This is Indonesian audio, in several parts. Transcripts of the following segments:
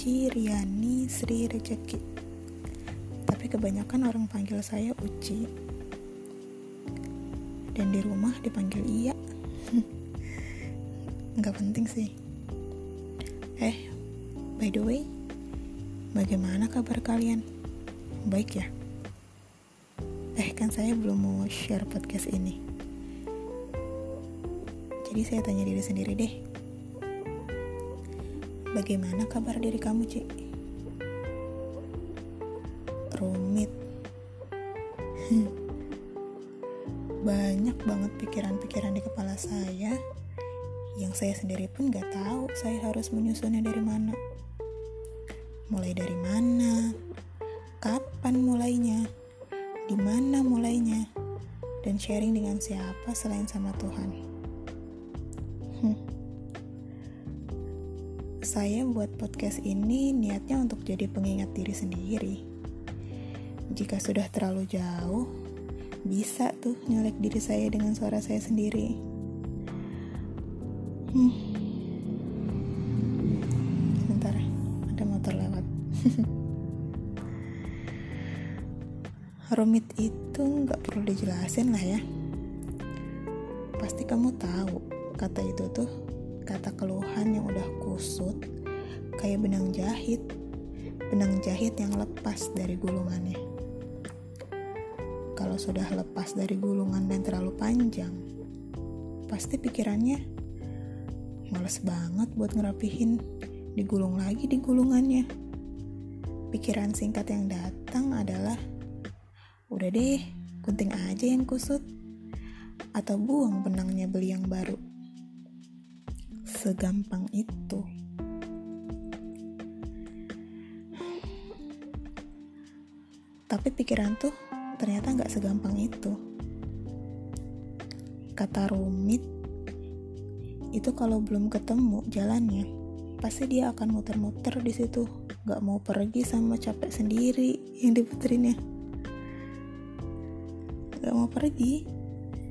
Suci Riani Sri Rezeki. Tapi kebanyakan orang panggil saya Uci. Dan di rumah dipanggil Iya. Nggak penting sih. Eh, by the way, bagaimana kabar kalian? Baik ya? Eh, kan saya belum mau share podcast ini. Jadi saya tanya diri sendiri deh. Bagaimana kabar diri kamu, Cik? Rumit. Banyak banget pikiran-pikiran di kepala saya yang saya sendiri pun gak tahu saya harus menyusunnya dari mana. Mulai dari mana? Kapan mulainya? Di mana mulainya? Dan sharing dengan siapa selain sama Tuhan? Saya buat podcast ini niatnya untuk jadi pengingat diri sendiri. Jika sudah terlalu jauh, bisa tuh nyelek diri saya dengan suara saya sendiri. Hmm. Sebentar, ada motor lewat. Rumit itu nggak perlu dijelasin lah ya. Pasti kamu tahu kata itu tuh kata keluhan yang udah kusut kayak benang jahit benang jahit yang lepas dari gulungannya. Kalau sudah lepas dari gulungan dan terlalu panjang pasti pikirannya males banget buat ngerapihin digulung lagi di gulungannya. Pikiran singkat yang datang adalah udah deh gunting aja yang kusut. Atau buang benangnya beli yang baru segampang itu. Tapi pikiran tuh ternyata nggak segampang itu. Kata rumit, itu kalau belum ketemu jalannya, pasti dia akan muter-muter di situ, nggak mau pergi sama capek sendiri yang diputerinnya. Gak mau pergi,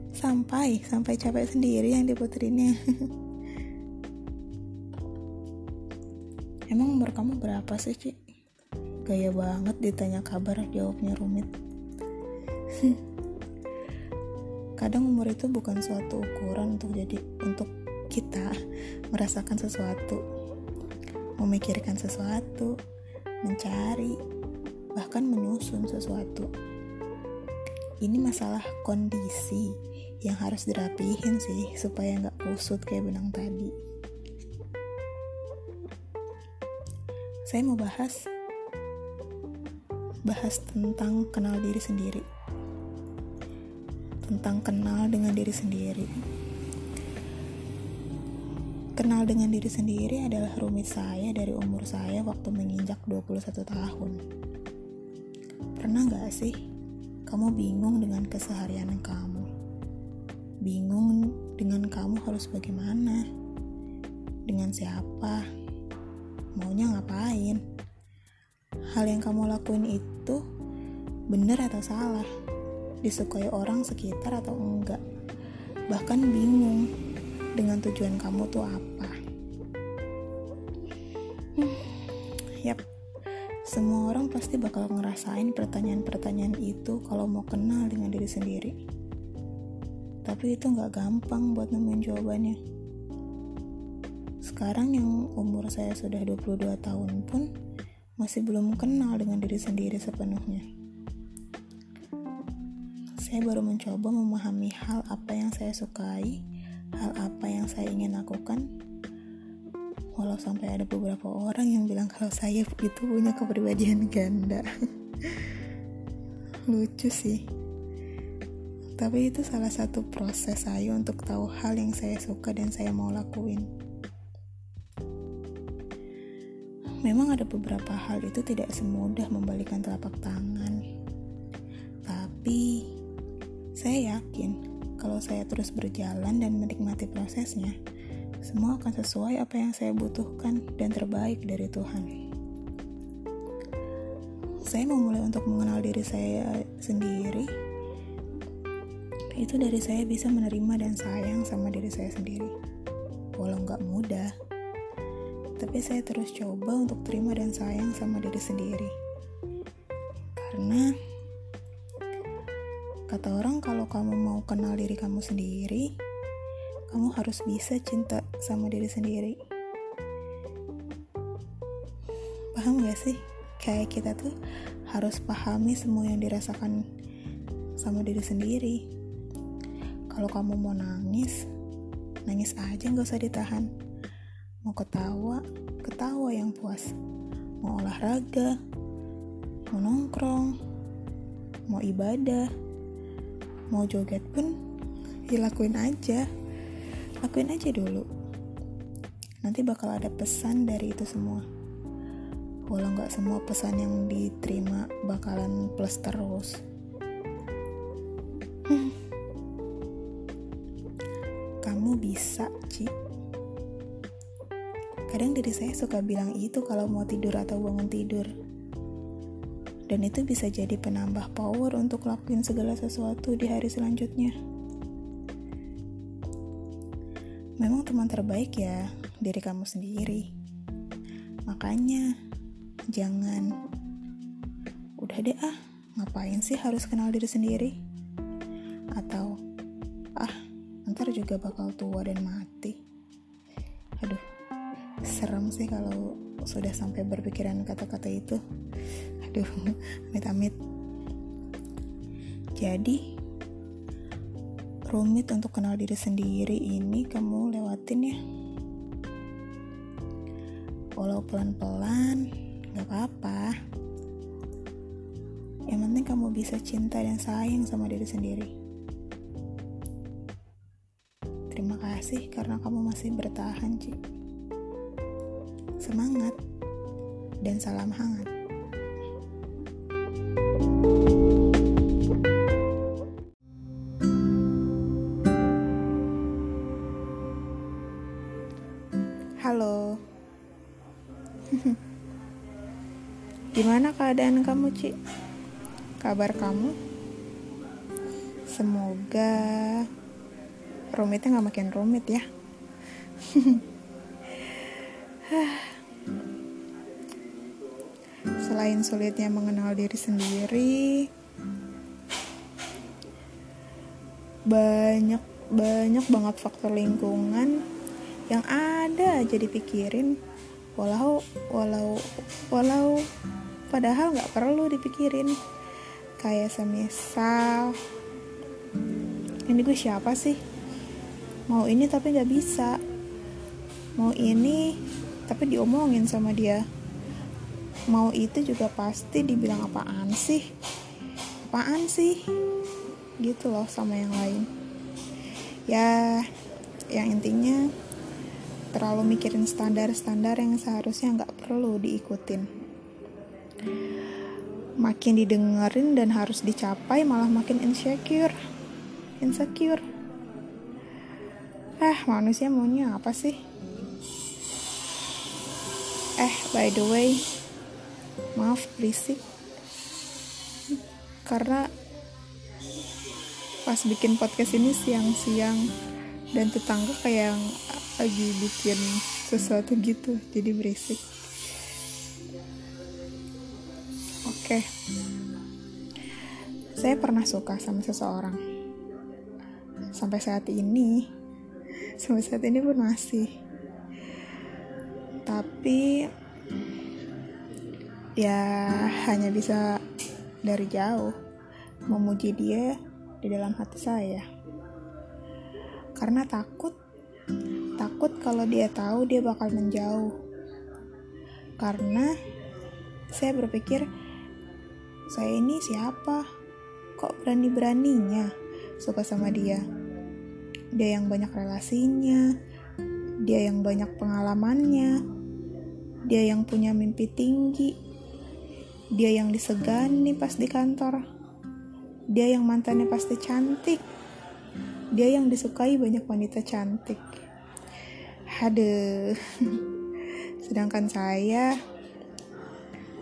sampai sampai capek sendiri yang diputerinnya. Emang umur kamu berapa sih, Ci? Gaya banget ditanya kabar, jawabnya rumit. Kadang umur itu bukan suatu ukuran untuk jadi untuk kita merasakan sesuatu, memikirkan sesuatu, mencari, bahkan menyusun sesuatu. Ini masalah kondisi yang harus dirapihin sih supaya nggak kusut kayak benang tadi. Saya mau bahas bahas tentang kenal diri sendiri. Tentang kenal dengan diri sendiri. Kenal dengan diri sendiri adalah rumit saya dari umur saya waktu menginjak 21 tahun. Pernah gak sih kamu bingung dengan keseharian kamu? Bingung dengan kamu harus bagaimana? Dengan siapa maunya ngapain? Hal yang kamu lakuin itu benar atau salah? Disukai orang sekitar atau enggak? Bahkan bingung dengan tujuan kamu tuh apa? Hmm, yap. Semua orang pasti bakal ngerasain pertanyaan-pertanyaan itu kalau mau kenal dengan diri sendiri. Tapi itu nggak gampang buat nemuin jawabannya sekarang yang umur saya sudah 22 tahun pun masih belum kenal dengan diri sendiri sepenuhnya. Saya baru mencoba memahami hal apa yang saya sukai, hal apa yang saya ingin lakukan. Walau sampai ada beberapa orang yang bilang kalau saya itu punya kepribadian ganda. Lucu sih. Tapi itu salah satu proses saya untuk tahu hal yang saya suka dan saya mau lakuin. Memang ada beberapa hal itu tidak semudah membalikan telapak tangan. Tapi saya yakin kalau saya terus berjalan dan menikmati prosesnya, semua akan sesuai apa yang saya butuhkan dan terbaik dari Tuhan. Saya memulai untuk mengenal diri saya sendiri itu dari saya bisa menerima dan sayang sama diri saya sendiri. Walau nggak mudah, tapi saya terus coba untuk terima dan sayang sama diri sendiri. Karena kata orang kalau kamu mau kenal diri kamu sendiri, kamu harus bisa cinta sama diri sendiri. Paham gak sih? Kayak kita tuh harus pahami semua yang dirasakan sama diri sendiri kalau kamu mau nangis, nangis aja nggak usah ditahan. Mau ketawa, ketawa yang puas. Mau olahraga, mau nongkrong, mau ibadah, mau joget pun dilakuin aja. Lakuin aja dulu. Nanti bakal ada pesan dari itu semua. Walau nggak semua pesan yang diterima bakalan plus terus. Hmm kamu bisa, Ci. Kadang diri saya suka bilang itu kalau mau tidur atau bangun tidur. Dan itu bisa jadi penambah power untuk lakuin segala sesuatu di hari selanjutnya. Memang teman terbaik ya diri kamu sendiri. Makanya jangan udah deh ah, ngapain sih harus kenal diri sendiri? Atau ah, ntar juga bakal tua dan mati serem sih kalau sudah sampai berpikiran kata-kata itu. Aduh amit-amit. Jadi rumit untuk kenal diri sendiri ini kamu lewatin ya. Walau pelan-pelan gak apa-apa. Yang penting kamu bisa cinta dan sayang sama diri sendiri. Terima kasih karena kamu masih bertahan, Ci. Semangat dan salam hangat. Halo. Gimana keadaan kamu, Ci? Kabar kamu? Semoga rumitnya nggak makin rumit ya selain sulitnya mengenal diri sendiri. Banyak banyak banget faktor lingkungan yang ada aja dipikirin. Walau walau walau padahal nggak perlu dipikirin. Kayak semisal ini gue siapa sih? Mau ini tapi nggak bisa. Mau ini tapi diomongin sama dia mau itu juga pasti dibilang apaan sih? Apaan sih? Gitu loh sama yang lain. Ya yang intinya terlalu mikirin standar-standar yang seharusnya nggak perlu diikutin. Makin didengerin dan harus dicapai malah makin insecure. Insecure. Eh, manusia maunya apa sih? Eh, by the way, maaf berisik. Karena pas bikin podcast ini siang-siang dan tetangga kayak yang lagi bikin sesuatu gitu, jadi berisik. Oke. Saya pernah suka sama seseorang. Sampai saat ini, sampai saat ini pun masih tapi ya hanya bisa dari jauh memuji dia di dalam hati saya. Karena takut takut kalau dia tahu dia bakal menjauh. Karena saya berpikir saya ini siapa? Kok berani-beraninya suka sama dia? Dia yang banyak relasinya, dia yang banyak pengalamannya, dia yang punya mimpi tinggi, dia yang disegani pas di kantor, dia yang mantannya pasti cantik, dia yang disukai banyak wanita cantik. Haduh, sedangkan saya,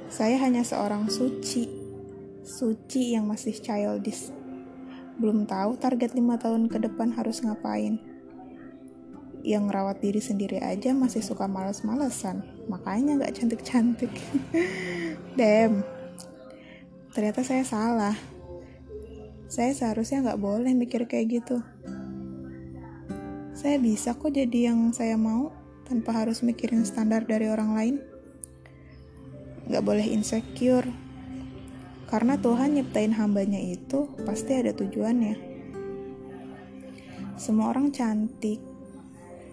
saya hanya seorang suci, suci yang masih childish belum tahu target lima tahun ke depan harus ngapain. Yang ngerawat diri sendiri aja masih suka males-malesan, makanya nggak cantik-cantik. Dem, ternyata saya salah. Saya seharusnya nggak boleh mikir kayak gitu. Saya bisa kok jadi yang saya mau tanpa harus mikirin standar dari orang lain. Nggak boleh insecure, karena Tuhan nyiptain hambanya itu pasti ada tujuannya. Semua orang cantik,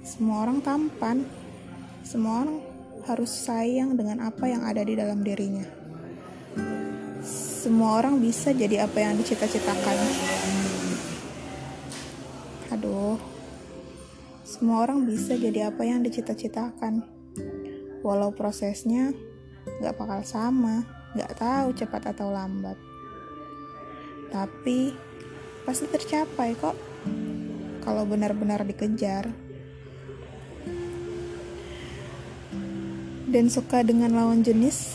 semua orang tampan, semua orang harus sayang dengan apa yang ada di dalam dirinya. Semua orang bisa jadi apa yang dicita-citakan. Aduh, semua orang bisa jadi apa yang dicita-citakan. Walau prosesnya gak bakal sama Gak tahu cepat atau lambat. Tapi pasti tercapai kok kalau benar-benar dikejar. Dan suka dengan lawan jenis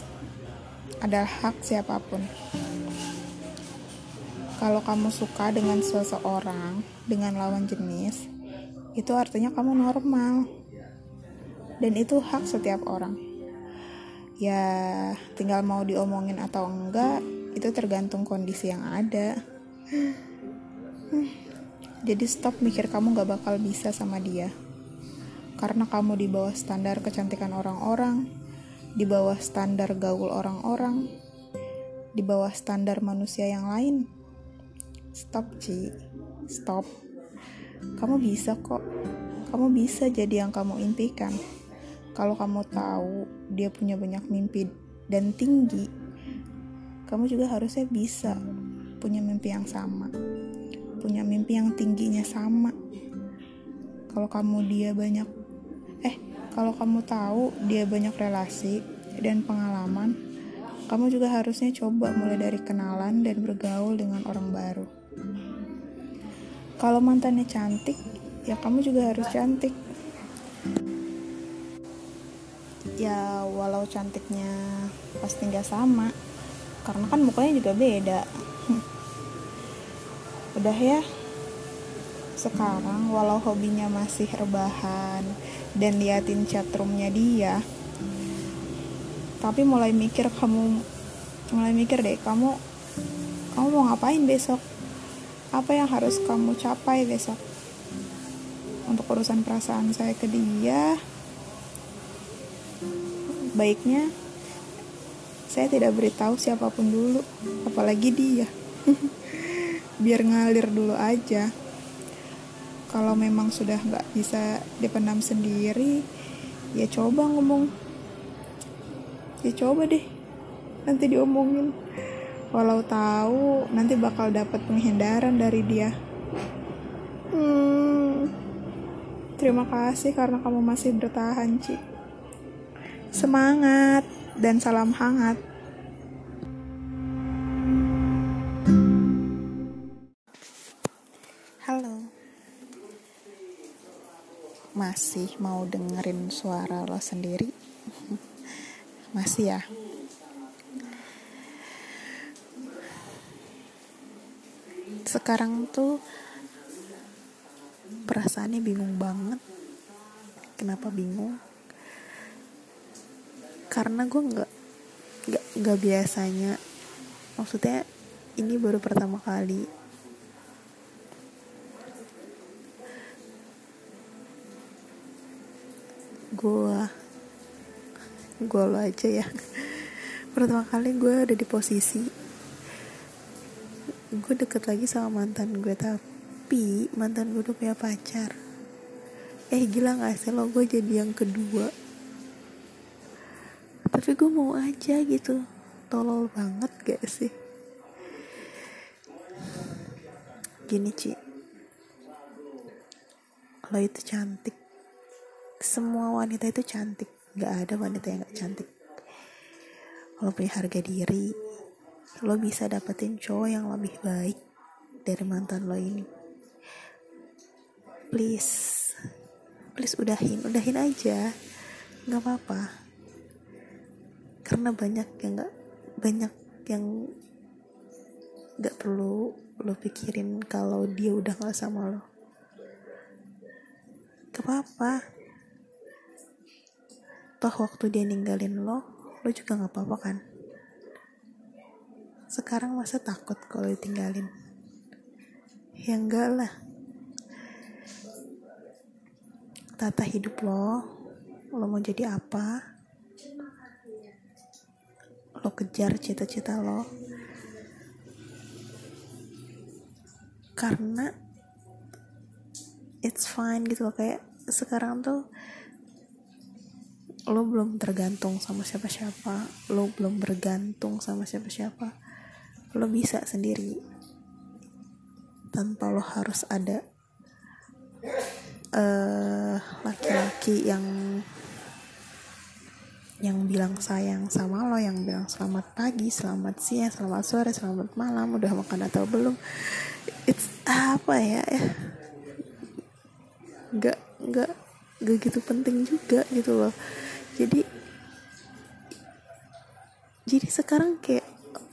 adalah hak siapa pun. Kalau kamu suka dengan seseorang dengan lawan jenis, itu artinya kamu normal. Dan itu hak setiap orang ya tinggal mau diomongin atau enggak itu tergantung kondisi yang ada jadi stop mikir kamu gak bakal bisa sama dia karena kamu di bawah standar kecantikan orang-orang di bawah standar gaul orang-orang di bawah standar manusia yang lain. Stop Ci. Stop. Kamu bisa kok. Kamu bisa jadi yang kamu impikan. Kalau kamu tahu dia punya banyak mimpi dan tinggi, kamu juga harusnya bisa punya mimpi yang sama, punya mimpi yang tingginya sama. Kalau kamu dia banyak, eh, kalau kamu tahu dia banyak relasi dan pengalaman, kamu juga harusnya coba mulai dari kenalan dan bergaul dengan orang baru. Kalau mantannya cantik, ya kamu juga harus cantik ya walau cantiknya pasti nggak sama karena kan mukanya juga beda udah ya sekarang walau hobinya masih rebahan dan liatin chatroomnya dia tapi mulai mikir kamu mulai mikir deh kamu kamu mau ngapain besok apa yang harus kamu capai besok untuk urusan perasaan saya ke dia baiknya saya tidak beritahu siapa pun dulu, apalagi dia. Biar ngalir dulu aja. Kalau memang sudah nggak bisa dipendam sendiri, ya coba ngomong. Ya coba deh, nanti diomongin. Walau tahu nanti bakal dapat penghindaran dari dia. Hmm, terima kasih karena kamu masih bertahan, Cik. Semangat dan salam hangat. Masih mau dengerin suara lo sendiri? Masih ya? Sekarang tuh perasaannya bingung banget. Kenapa bingung? karena gue nggak nggak biasanya maksudnya ini baru pertama kali gue gue lo aja ya. Pertama kali gue ada di posisi gue deket lagi sama mantan gue tapi mantan gue udah punya pacar. Eh gila gak sih lo? Gue jadi yang kedua. Tapi gue mau aja gitu. Tolol banget gak sih? Gini Ci. Lo itu cantik semua wanita itu cantik. Gak ada wanita yang gak cantik. Lo punya harga diri. Lo bisa dapetin cowok yang lebih baik dari mantan lo ini. Please. Please udahin. Udahin aja. Nggak apa-apa. Karena banyak yang nggak banyak yang nggak perlu lo pikirin kalau dia udah gak sama lo. Gak apa-apa toh waktu dia ninggalin lo lo juga gak apa-apa kan? Sekarang masa takut kalau ditinggalin? Ya enggak lah. Tata hidup lo lo mau jadi apa? Lo kejar cita-cita lo. Karena it's fine gitu loh kayak sekarang tuh lo belum tergantung sama siapa-siapa lo belum bergantung sama siapa-siapa lo bisa sendiri. Tanpa lo harus ada eh, laki-laki yang yang bilang sayang sama lo, yang bilang selamat pagi, selamat siang, selamat sore, selamat malam, udah makan atau belum, it's apa ya? Nggak nggak nggak gitu penting juga gitu loh jadi jadi sekarang kayak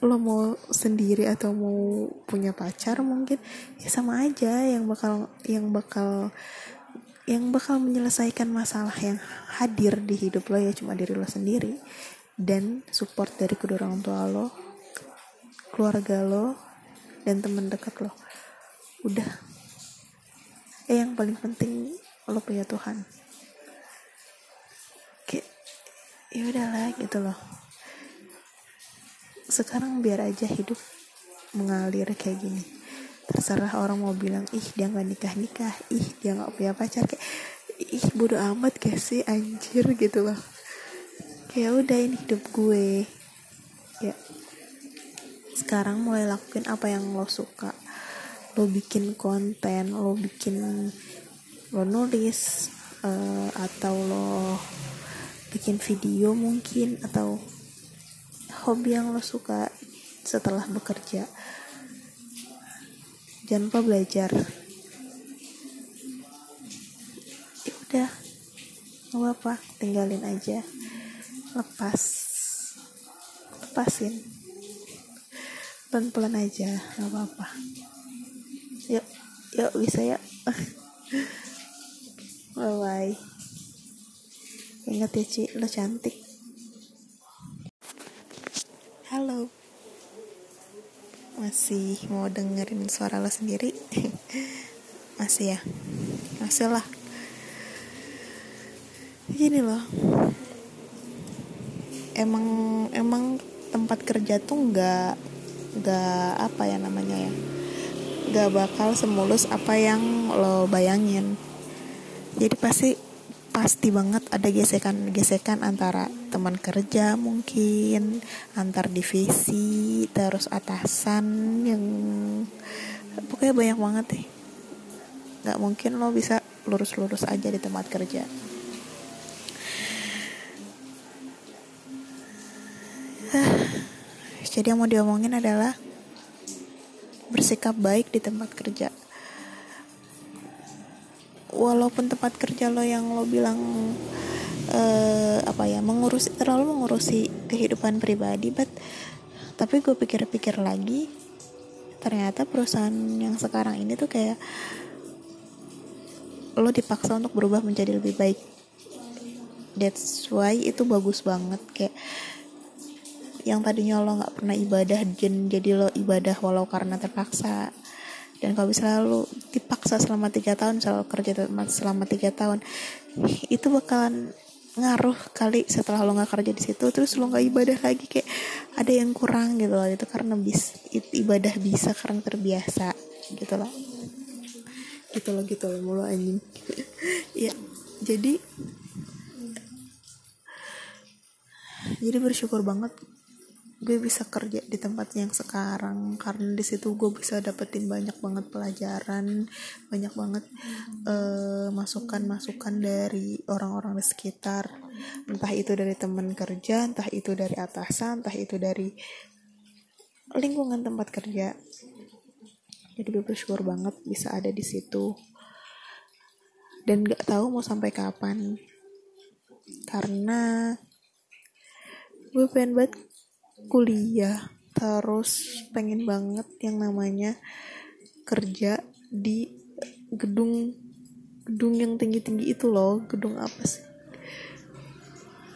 lo mau sendiri atau mau punya pacar mungkin ya sama aja yang bakal yang bakal yang bakal menyelesaikan masalah yang hadir di hidup lo ya cuma diri lo sendiri dan support dari kedua orang tua lo keluarga lo dan teman dekat lo. Udah. Eh yang paling penting lo punya Tuhan ya udahlah gitu loh. Sekarang biar aja hidup mengalir kayak gini. Terserah orang mau bilang ih dia nggak nikah nikah ih dia nggak punya pacar. Kayak ih bodoh amat gak sih anjir gitu loh. Kayak udah ini hidup gue. Ya. Sekarang mulai lakuin apa yang lo suka. Lo bikin konten lo bikin lo nulis uh, atau lo bikin video mungkin atau hobi yang lo suka setelah bekerja. Jangan lupa belajar. Ya udah nggak apa-apa tinggalin aja. Lepas. Lepasin. Pelan-pelan aja nggak apa-apa. Yuk yuk bisa ya. Bye bye ingat ya Ci lo cantik. Halo. Masih mau dengerin suara lo sendiri? Masih ya? Masih lah. Gini loh. Emang emang tempat kerja tuh nggak nggak apa ya namanya ya? Gak bakal semulus apa yang lo bayangin. Jadi pasti pasti banget ada gesekan-gesekan antara teman kerja mungkin antar divisi terus atasan yang pokoknya banyak banget deh. Nggak mungkin lo bisa lurus-lurus aja di tempat kerja. Jadi yang mau diomongin adalah bersikap baik di tempat kerja walaupun tempat kerja lo yang lo bilang uh, apa ya mengurusi terlalu mengurusi kehidupan pribadi but tapi gue pikir-pikir lagi ternyata perusahaan yang sekarang ini tuh kayak lo dipaksa untuk berubah menjadi lebih baik. That's why itu bagus banget kayak yang tadinya lo nggak pernah ibadah jadi lo ibadah walau karena terpaksa dan kalau bisa lo dipaksa selama tiga tahun selalu kerja selama tiga tahun itu bakalan ngaruh kali setelah lo nggak kerja di situ terus lo nggak ibadah lagi kayak ada yang kurang gitu loh. Itu karena bis ibadah bisa karena terbiasa gitu loh. Gitu loh gitu loh mulu anjing. Ya jadi jadi bersyukur banget gue bisa kerja di tempat yang sekarang karena di situ gue bisa dapetin banyak banget pelajaran banyak banget uh, masukan-masukan dari orang-orang di sekitar. Entah itu dari teman kerja entah itu dari atasan entah itu dari lingkungan tempat kerja. Jadi gue bersyukur banget bisa ada di situ. Dan gak tahu mau sampai kapan. Karena gue pengen banget kuliah terus pengen banget yang namanya kerja di gedung gedung yang tinggi-tinggi itu loh gedung apa sih?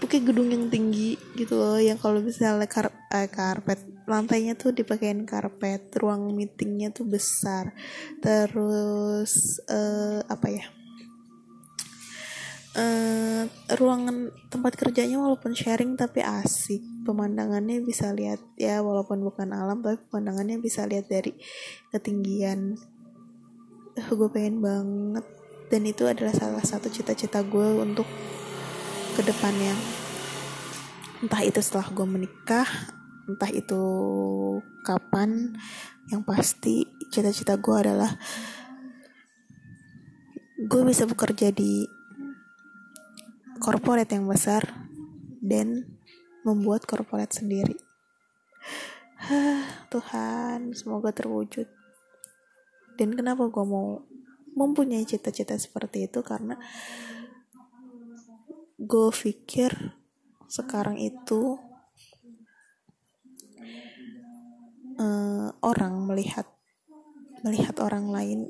Oke gedung yang tinggi gitu loh yang kalau misalnya kar eh, karpet lantainya tuh dipakein karpet ruang meetingnya tuh besar. Terus uh, apa ya uh, ruangan tempat kerjanya walaupun sharing tapi asik. Pemandangannya bisa lihat ya walaupun bukan alam tapi pemandangannya bisa lihat dari ketinggian. Uh, gue pengen banget. Dan itu adalah salah satu cita-cita gue untuk ke depannya entah itu setelah gue menikah entah itu kapan yang pasti cita-cita gue adalah gue bisa bekerja di corporate yang besar dan membuat corporate sendiri. Tuhan semoga terwujud. Dan kenapa gue mau mempunyai cita-cita seperti itu? Karena gue pikir sekarang itu uh, orang melihat melihat orang lain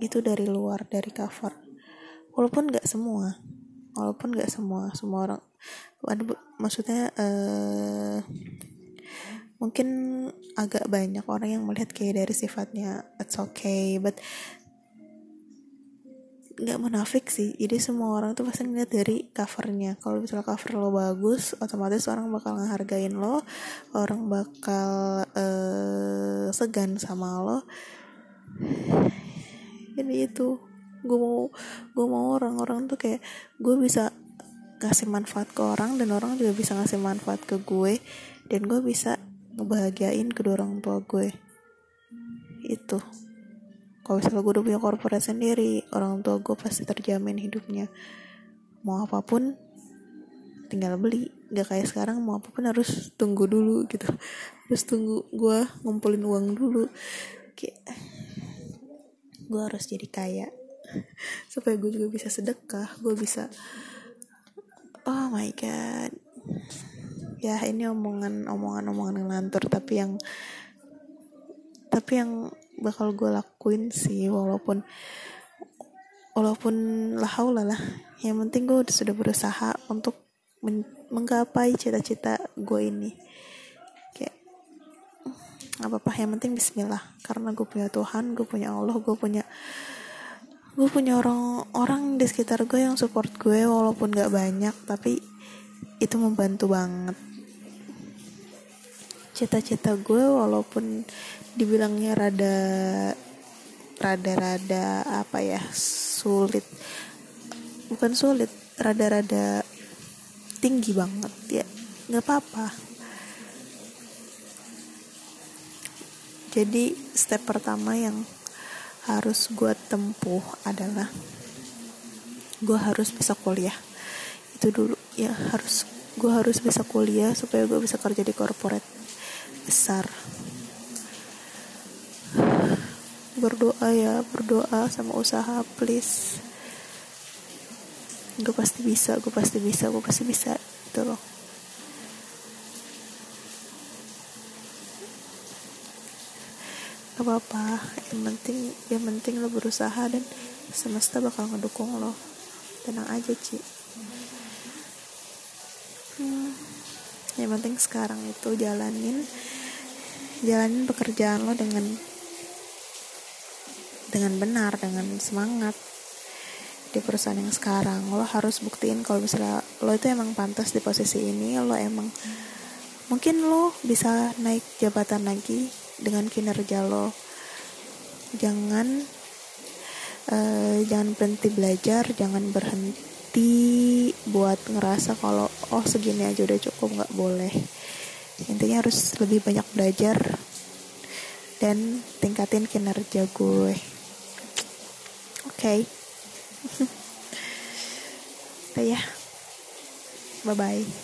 itu dari luar dari cover. Walaupun nggak semua walaupun nggak semua semua orang maksudnya uh, mungkin agak banyak orang yang melihat kayak dari sifatnya it's okay but nggak munafik sih. Jadi semua orang tuh pasti ngeliat dari covernya. Kalau misalnya cover lo bagus otomatis orang bakal ngehargain lo orang bakal uh, segan sama lo. Jadi itu gue mau gue mau orang-orang tuh kayak gue bisa kasih manfaat ke orang dan orang juga bisa ngasih manfaat ke gue dan gue bisa ngebahagiain kedua orang tua gue. Itu. Kalau misalnya gue udah punya korporat sendiri orang tua gue pasti terjamin hidupnya. Mau apa pun tinggal beli. Gak kayak sekarang mau apa pun harus tunggu dulu gitu. Harus tunggu gue ngumpulin uang dulu. Kayak gue harus jadi kaya supaya gue juga bisa sedekah gue bisa oh my god. Ya ini omongan omongan omongan ngelantur tapi yang tapi yang bakal gue lakuin sih walaupun walaupun lah lah. Yang penting gue sudah berusaha untuk menggapai cita-cita gue ini. Kayak apa apa yang penting Bismillah. Karena gue punya Tuhan gue punya Allah gue punya gue punya orang-orang di sekitar gue yang support gue walaupun gak banyak tapi itu membantu banget. Cita-cita gue walaupun dibilangnya rada rada-rada apa ya sulit. Bukan sulit rada-rada tinggi banget ya. Nggak apa-apa. Jadi step pertama yang harus gue tempuh adalah gue harus bisa kuliah. Itu dulu ya harus gue harus bisa kuliah supaya gue bisa kerja di corporate besar. Berdoa ya berdoa sama usaha please. Gue pasti bisa gue pasti bisa gue pasti bisa gitu loh apa-apa. Yang penting yang penting lo berusaha dan semesta bakal ngedukung lo. Tenang aja Ci. Hmm, yang penting sekarang itu jalanin jalanin pekerjaan lo dengan dengan benar dengan semangat. Di perusahaan yang sekarang lo harus buktiin kalau misalnya lo itu emang pantas di posisi ini lo emang mungkin lo bisa naik jabatan lagi dengan kinerja lo jangan uh, jangan berhenti belajar jangan berhenti buat ngerasa kalau oh segini aja udah cukup nggak boleh intinya harus lebih banyak belajar dan tingkatin kinerja gue okay. But yeah. Bye bye.